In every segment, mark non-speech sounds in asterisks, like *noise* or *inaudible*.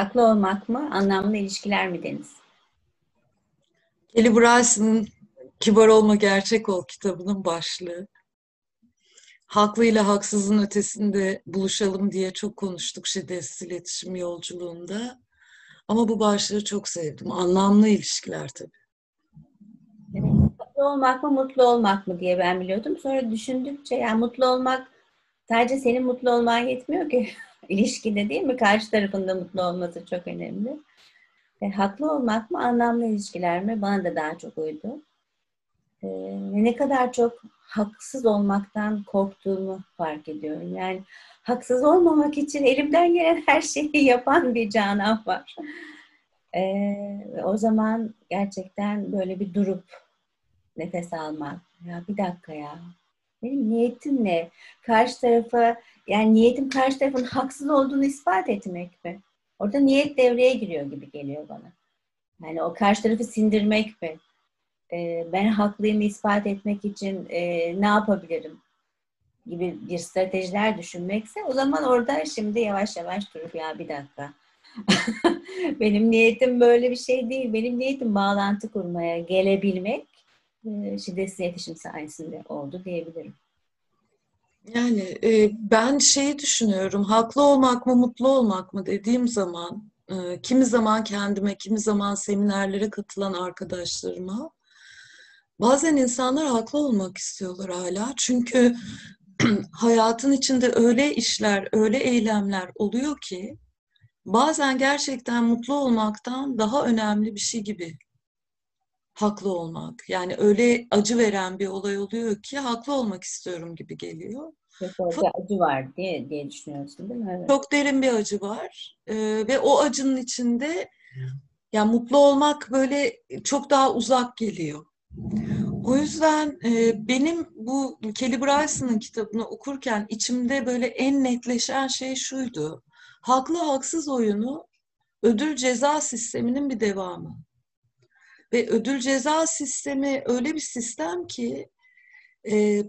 Haklı olmak mı, anlamlı ilişkiler mi Deniz? Kelly Bryson'ın Kibar Olma Gerçek Ol kitabının başlığı. Haklı ile haksızın ötesinde buluşalım diye çok konuştuk şiddetsiz iletişim yolculuğunda. Ama bu başlığı çok sevdim. Anlamlı ilişkiler tabii. Evet, mutlu olmak mı, mutlu olmak mı diye ben biliyordum. Sonra düşündükçe yani mutlu olmak sadece senin mutlu olman yetmiyor ki. *laughs* ilişkide değil mi? Karşı tarafında mutlu olması çok önemli. E, haklı olmak mı, anlamlı ilişkiler mi? Bana da daha çok uydu. E, ne kadar çok haksız olmaktan korktuğumu fark ediyorum. Yani haksız olmamak için elimden gelen *laughs* her şeyi yapan bir Canan var. E, o zaman gerçekten böyle bir durup nefes almak. Ya bir dakika ya. Benim niyetim ne? Karşı tarafa yani niyetim karşı tarafın haksız olduğunu ispat etmek mi? Orada niyet devreye giriyor gibi geliyor bana. Yani o karşı tarafı sindirmek mi? Ee, ben haklıyım ispat etmek için e, ne yapabilirim? gibi bir stratejiler düşünmekse o zaman orada şimdi yavaş yavaş durup ya bir dakika. *laughs* Benim niyetim böyle bir şey değil. Benim niyetim bağlantı kurmaya, gelebilmek e, şiddetsiz iletişim sayesinde oldu diyebilirim. Yani e, ben şeyi düşünüyorum, haklı olmak mı, mutlu olmak mı dediğim zaman, e, kimi zaman kendime, kimi zaman seminerlere katılan arkadaşlarıma, bazen insanlar haklı olmak istiyorlar hala. Çünkü *clears throat* hayatın içinde öyle işler, öyle eylemler oluyor ki, bazen gerçekten mutlu olmaktan daha önemli bir şey gibi haklı olmak. Yani öyle acı veren bir olay oluyor ki haklı olmak istiyorum gibi geliyor. Çok acı var diye diye düşünüyorsun değil mi? Evet. Çok derin bir acı var ee, ve o acının içinde yani mutlu olmak böyle çok daha uzak geliyor. O yüzden e, benim bu Kelly Bryson'ın kitabını okurken içimde böyle en netleşen şey şuydu. Haklı haksız oyunu ödül ceza sisteminin bir devamı. Ve ödül ceza sistemi öyle bir sistem ki e,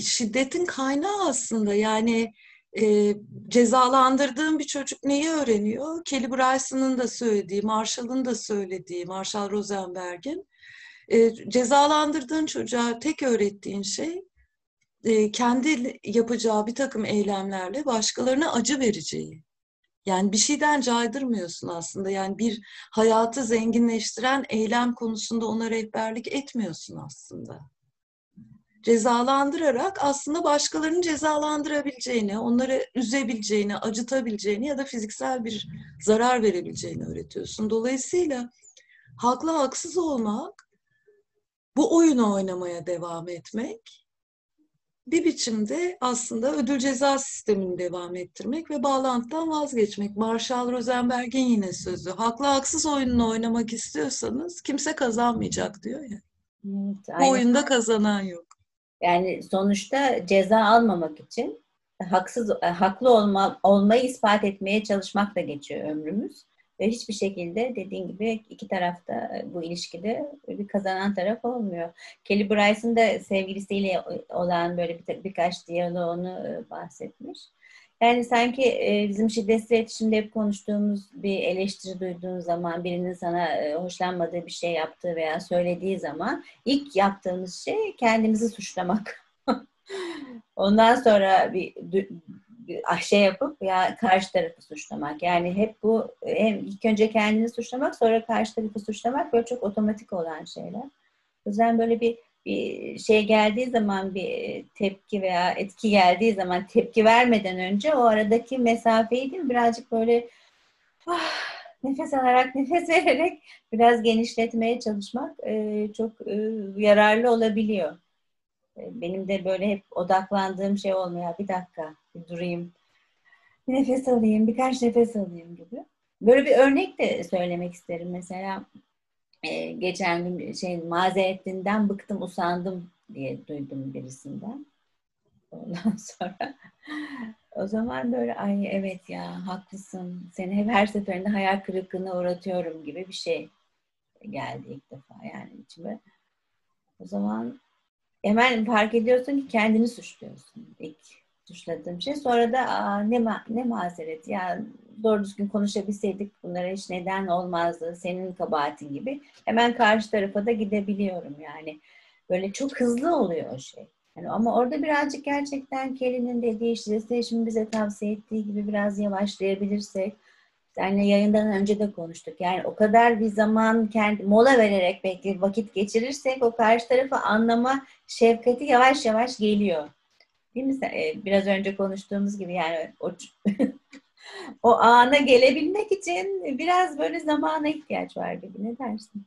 şiddetin kaynağı aslında yani e, cezalandırdığım bir çocuk neyi öğreniyor? Kelly Bryson'ın da söylediği, Marshall'ın da söylediği, Marshall Rosenberg'in e, cezalandırdığın çocuğa tek öğrettiğin şey e, kendi yapacağı bir takım eylemlerle başkalarına acı vereceği. Yani bir şeyden caydırmıyorsun aslında. Yani bir hayatı zenginleştiren eylem konusunda ona rehberlik etmiyorsun aslında. Cezalandırarak aslında başkalarının cezalandırabileceğini, onları üzebileceğini, acıtabileceğini ya da fiziksel bir zarar verebileceğini öğretiyorsun. Dolayısıyla haklı haksız olmak, bu oyunu oynamaya devam etmek bir biçimde aslında ödül ceza sistemini devam ettirmek ve bağlantıdan vazgeçmek. Marshall Rosenberg'in yine sözü. Haklı haksız oyununu oynamak istiyorsanız kimse kazanmayacak diyor ya. Evet, Bu oyunda kazanan yok. Yani sonuçta ceza almamak için haksız haklı olma olmayı ispat etmeye çalışmakla geçiyor ömrümüz. Ve hiçbir şekilde dediğin gibi iki tarafta e, bu ilişkide bir kazanan taraf olmuyor. Kelly Bryson da sevgilisiyle olan böyle bir, birkaç diyaloğunu e, bahsetmiş. Yani sanki e, bizim şiddetsiz iletişimde hep konuştuğumuz bir eleştiri duyduğun zaman birinin sana hoşlanmadığı bir şey yaptığı veya söylediği zaman ilk yaptığımız şey kendimizi suçlamak. *laughs* Ondan sonra bir şey yapıp ya karşı tarafı suçlamak. Yani hep bu hem ilk önce kendini suçlamak sonra karşı tarafı suçlamak böyle çok otomatik olan şeyler. O yüzden böyle bir bir şey geldiği zaman bir tepki veya etki geldiği zaman tepki vermeden önce o aradaki mesafeyi değil birazcık böyle ah, nefes alarak *laughs* nefes vererek biraz genişletmeye çalışmak e, çok e, yararlı olabiliyor. E, benim de böyle hep odaklandığım şey olmuyor. Bir dakika, bir durayım. Bir nefes alayım, birkaç nefes alayım gibi. Böyle bir örnek de söylemek isterim. Mesela e, geçen gün şey mazeretinden bıktım, usandım diye duydum birisinden. Ondan *laughs* sonra o zaman böyle ay evet ya haklısın. Seni hep her seferinde hayal kırıklığına uğratıyorum gibi bir şey geldi ilk defa yani içime. O zaman hemen fark ediyorsun ki kendini suçluyorsun ilk suçladığım şey. Sonra da Aa, ne, ma ne mazeret ya doğru düzgün konuşabilseydik bunlara hiç neden olmazdı. Senin kabahatin gibi. Hemen karşı tarafa da gidebiliyorum yani. Böyle çok hızlı oluyor o şey. Yani ama orada birazcık gerçekten Kelly'nin dediği işte şimdi bize tavsiye ettiği gibi biraz yavaşlayabilirsek yani yayından önce de konuştuk. Yani o kadar bir zaman kendi mola vererek belki vakit geçirirsek o karşı tarafı anlama şefkati yavaş yavaş geliyor. Değil mi? E, biraz önce konuştuğumuz gibi yani o, *laughs* o ana gelebilmek için biraz böyle zamana ihtiyaç var gibi. Ne dersin?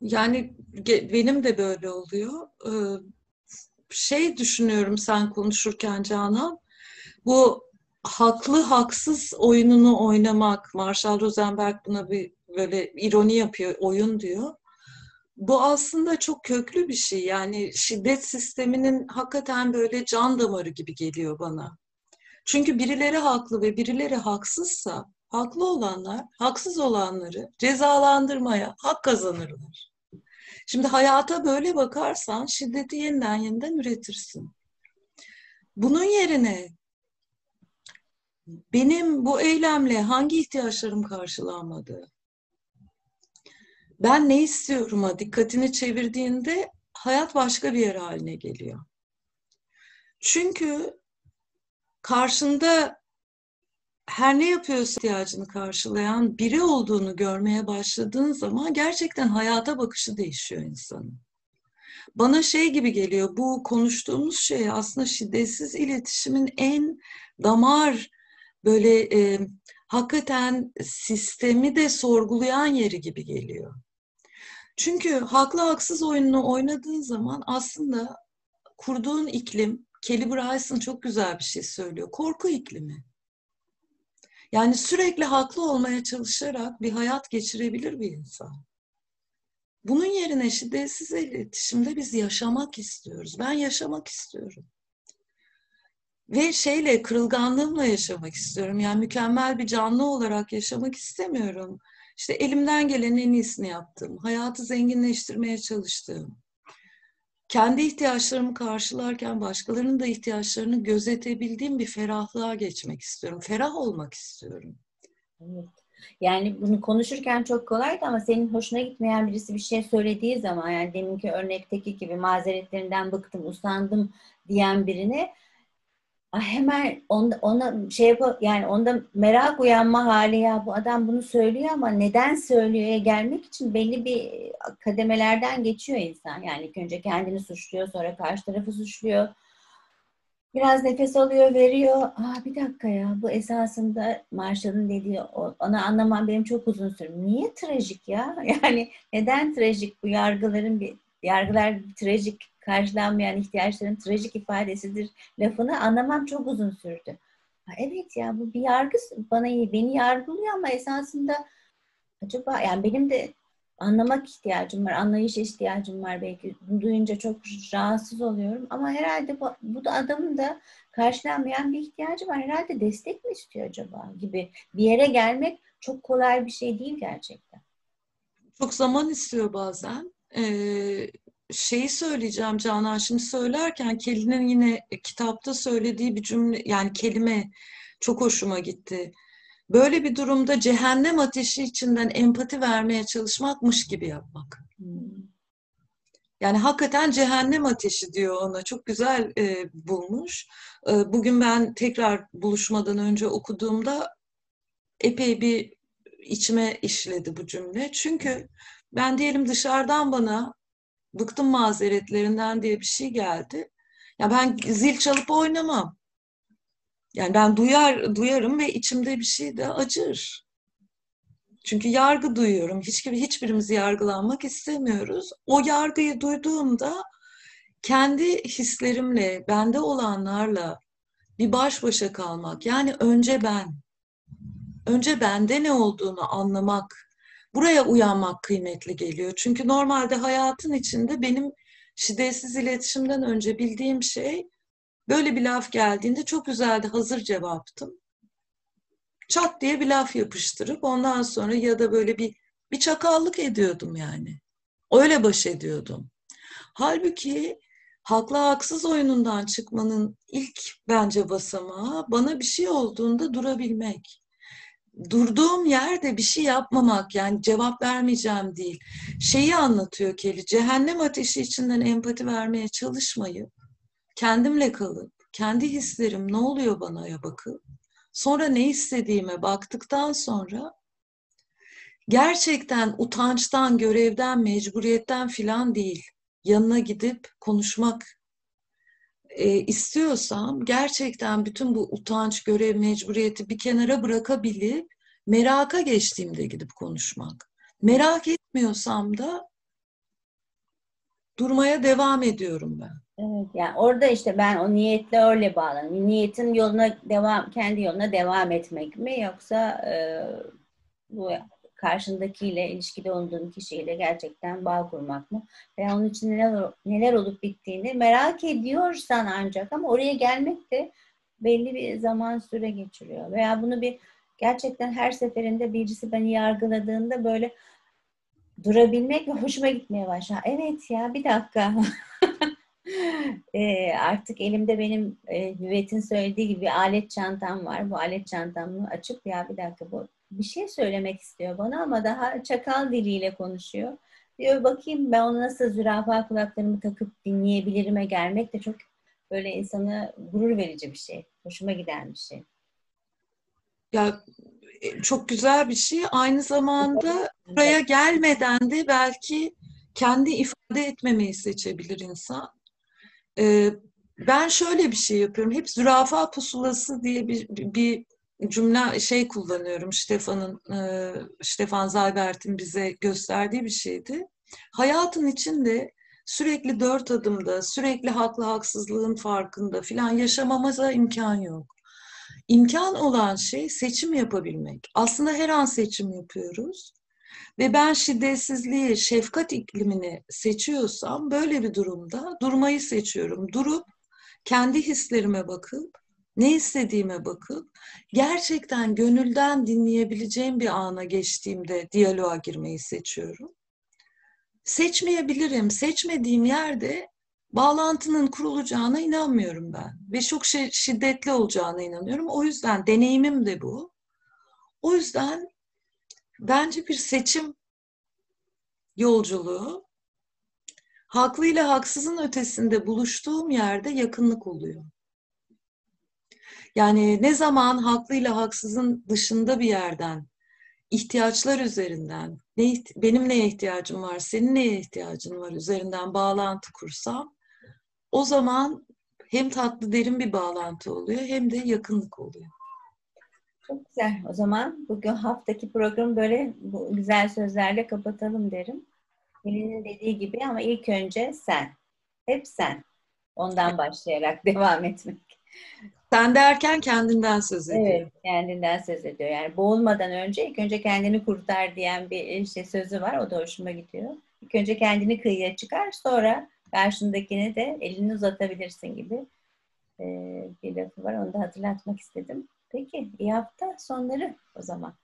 Yani benim de böyle oluyor. Ee, şey düşünüyorum sen konuşurken Canan. Bu haklı haksız oyununu oynamak. Marshall Rosenberg buna bir böyle ironi yapıyor, oyun diyor. Bu aslında çok köklü bir şey. Yani şiddet sisteminin hakikaten böyle can damarı gibi geliyor bana. Çünkü birileri haklı ve birileri haksızsa haklı olanlar haksız olanları cezalandırmaya hak kazanırlar. Şimdi hayata böyle bakarsan şiddeti yeniden yeniden üretirsin. Bunun yerine benim bu eylemle hangi ihtiyaçlarım karşılanmadı? Ben ne istiyorum'a dikkatini çevirdiğinde hayat başka bir yer haline geliyor. Çünkü karşında her ne yapıyorsa ihtiyacını karşılayan biri olduğunu görmeye başladığın zaman gerçekten hayata bakışı değişiyor insanın. Bana şey gibi geliyor, bu konuştuğumuz şey aslında şiddetsiz iletişimin en damar böyle e, hakikaten sistemi de sorgulayan yeri gibi geliyor. Çünkü haklı haksız oyununu oynadığın zaman aslında kurduğun iklim, Kelly Bryson çok güzel bir şey söylüyor. Korku iklimi. Yani sürekli haklı olmaya çalışarak bir hayat geçirebilir bir insan. Bunun yerine şiddetsiz iletişimde biz yaşamak istiyoruz. Ben yaşamak istiyorum. Ve şeyle, kırılganlığımla yaşamak istiyorum. Yani mükemmel bir canlı olarak yaşamak istemiyorum. İşte elimden gelenin en iyisini yaptım. Hayatı zenginleştirmeye çalıştım. Kendi ihtiyaçlarımı karşılarken başkalarının da ihtiyaçlarını gözetebildiğim bir ferahlığa geçmek istiyorum. Ferah olmak istiyorum. Evet. Yani bunu konuşurken çok kolaydı ama senin hoşuna gitmeyen birisi bir şey söylediği zaman yani deminki örnekteki gibi mazeretlerinden bıktım, usandım diyen birine hemen onda, ona şey yap yani onda merak uyanma hali ya bu adam bunu söylüyor ama neden söylüyor gelmek için belli bir kademelerden geçiyor insan. Yani ilk önce kendini suçluyor sonra karşı tarafı suçluyor. Biraz nefes alıyor, veriyor. Aa bir dakika ya bu esasında Marshall'ın dediği onu anlamam benim çok uzun sürdü. Niye trajik ya? *laughs* Yani neden trajik bu yargıların bir yargılar trajik karşılanmayan ihtiyaçların trajik ifadesidir lafını anlamam çok uzun sürdü. Ha, evet ya bu bir yargı bana iyi, beni yargılıyor ama esasında acaba yani benim de anlamak ihtiyacım var, anlayış ihtiyacım var belki. Bunu duyunca çok rahatsız oluyorum ama herhalde bu, bu da adamın da karşılanmayan bir ihtiyacı var. Herhalde destek mi istiyor acaba gibi bir yere gelmek çok kolay bir şey değil gerçekten. Çok zaman istiyor bazen. Ee, şeyi söyleyeceğim Canan şimdi söylerken Kelly'nin yine kitapta söylediği bir cümle yani kelime çok hoşuma gitti. Böyle bir durumda cehennem ateşi içinden empati vermeye çalışmakmış gibi yapmak. Yani hakikaten cehennem ateşi diyor ona. Çok güzel e, bulmuş. E, bugün ben tekrar buluşmadan önce okuduğumda epey bir içime işledi bu cümle. Çünkü ben diyelim dışarıdan bana bıktım mazeretlerinden diye bir şey geldi. Ya ben zil çalıp oynamam. Yani ben duyar duyarım ve içimde bir şey de acır. Çünkü yargı duyuyorum. Hiç hiçbirimiz yargılanmak istemiyoruz. O yargıyı duyduğumda kendi hislerimle, bende olanlarla bir baş başa kalmak. Yani önce ben. Önce bende ne olduğunu anlamak buraya uyanmak kıymetli geliyor. Çünkü normalde hayatın içinde benim şiddetsiz iletişimden önce bildiğim şey böyle bir laf geldiğinde çok güzeldi hazır cevaptım. Çat diye bir laf yapıştırıp ondan sonra ya da böyle bir bir çakallık ediyordum yani. Öyle baş ediyordum. Halbuki haklı haksız oyunundan çıkmanın ilk bence basamağı bana bir şey olduğunda durabilmek. Durduğum yerde bir şey yapmamak yani cevap vermeyeceğim değil. Şeyi anlatıyor Kelly. Cehennem ateşi içinden empati vermeye çalışmayıp kendimle kalıp kendi hislerim ne oluyor bana'ya bakıp sonra ne istediğime baktıktan sonra gerçekten utançtan, görevden, mecburiyetten filan değil yanına gidip konuşmak e, istiyorsam gerçekten bütün bu utanç, görev, mecburiyeti bir kenara bırakabilip meraka geçtiğimde gidip konuşmak. Merak etmiyorsam da durmaya devam ediyorum ben. Evet, yani orada işte ben o niyetle öyle bağlanıyorum. Niyetin yoluna devam, kendi yoluna devam etmek mi yoksa e, bu karşındakiyle ilişkide olduğun kişiyle gerçekten bağ kurmak mı? Veya onun için neler, neler olup bittiğini merak ediyorsan ancak ama oraya gelmek de belli bir zaman süre geçiriyor. Veya bunu bir gerçekten her seferinde birisi beni yargıladığında böyle durabilmek ve hoşuma gitmeye başlar. Evet ya bir dakika. *laughs* e, artık elimde benim e, Hüvet'in söylediği gibi alet çantam var. Bu alet çantamı açıp ya bir dakika bu bir şey söylemek istiyor bana ama daha çakal diliyle konuşuyor. Diyor bakayım ben onu nasıl zürafa kulaklarımı takıp dinleyebilirime gelmek de çok böyle insanı gurur verici bir şey. Hoşuma giden bir şey. Ya e, çok güzel bir şey. Aynı zamanda buraya gelmeden de belki kendi ifade etmemeyi seçebilir insan. Ee, ben şöyle bir şey yapıyorum. Hep zürafa pusulası diye bir, bir cümle şey kullanıyorum. Stefan'ın e, Stefan Zaybert'in bize gösterdiği bir şeydi. Hayatın içinde sürekli dört adımda, sürekli haklı haksızlığın farkında filan yaşamamıza imkan yok. İmkan olan şey seçim yapabilmek. Aslında her an seçim yapıyoruz. Ve ben şiddetsizliği, şefkat iklimini seçiyorsam böyle bir durumda durmayı seçiyorum. Durup kendi hislerime bakıp ne istediğime bakıp gerçekten gönülden dinleyebileceğim bir ana geçtiğimde diyaloğa girmeyi seçiyorum. Seçmeyebilirim. Seçmediğim yerde bağlantının kurulacağına inanmıyorum ben. Ve çok şey, şiddetli olacağına inanıyorum. O yüzden deneyimim de bu. O yüzden bence bir seçim yolculuğu haklı ile haksızın ötesinde buluştuğum yerde yakınlık oluyor. Yani ne zaman haklıyla haksızın dışında bir yerden, ihtiyaçlar üzerinden, ne, benim neye ihtiyacım var, senin neye ihtiyacın var üzerinden bağlantı kursam, o zaman hem tatlı derin bir bağlantı oluyor hem de yakınlık oluyor. Çok güzel. O zaman bugün haftaki programı böyle bu güzel sözlerle kapatalım derim. Pelin'in dediği gibi ama ilk önce sen. Hep sen. Ondan başlayarak *laughs* devam etmek. Sen derken kendinden söz ediyor. Evet, kendinden söz ediyor. Yani boğulmadan önce ilk önce kendini kurtar diyen bir şey sözü var. O da hoşuma gidiyor. İlk önce kendini kıyıya çıkar, sonra karşındakine de elini uzatabilirsin gibi bir lafı var. Onu da hatırlatmak istedim. Peki, iyi hafta sonları o zaman.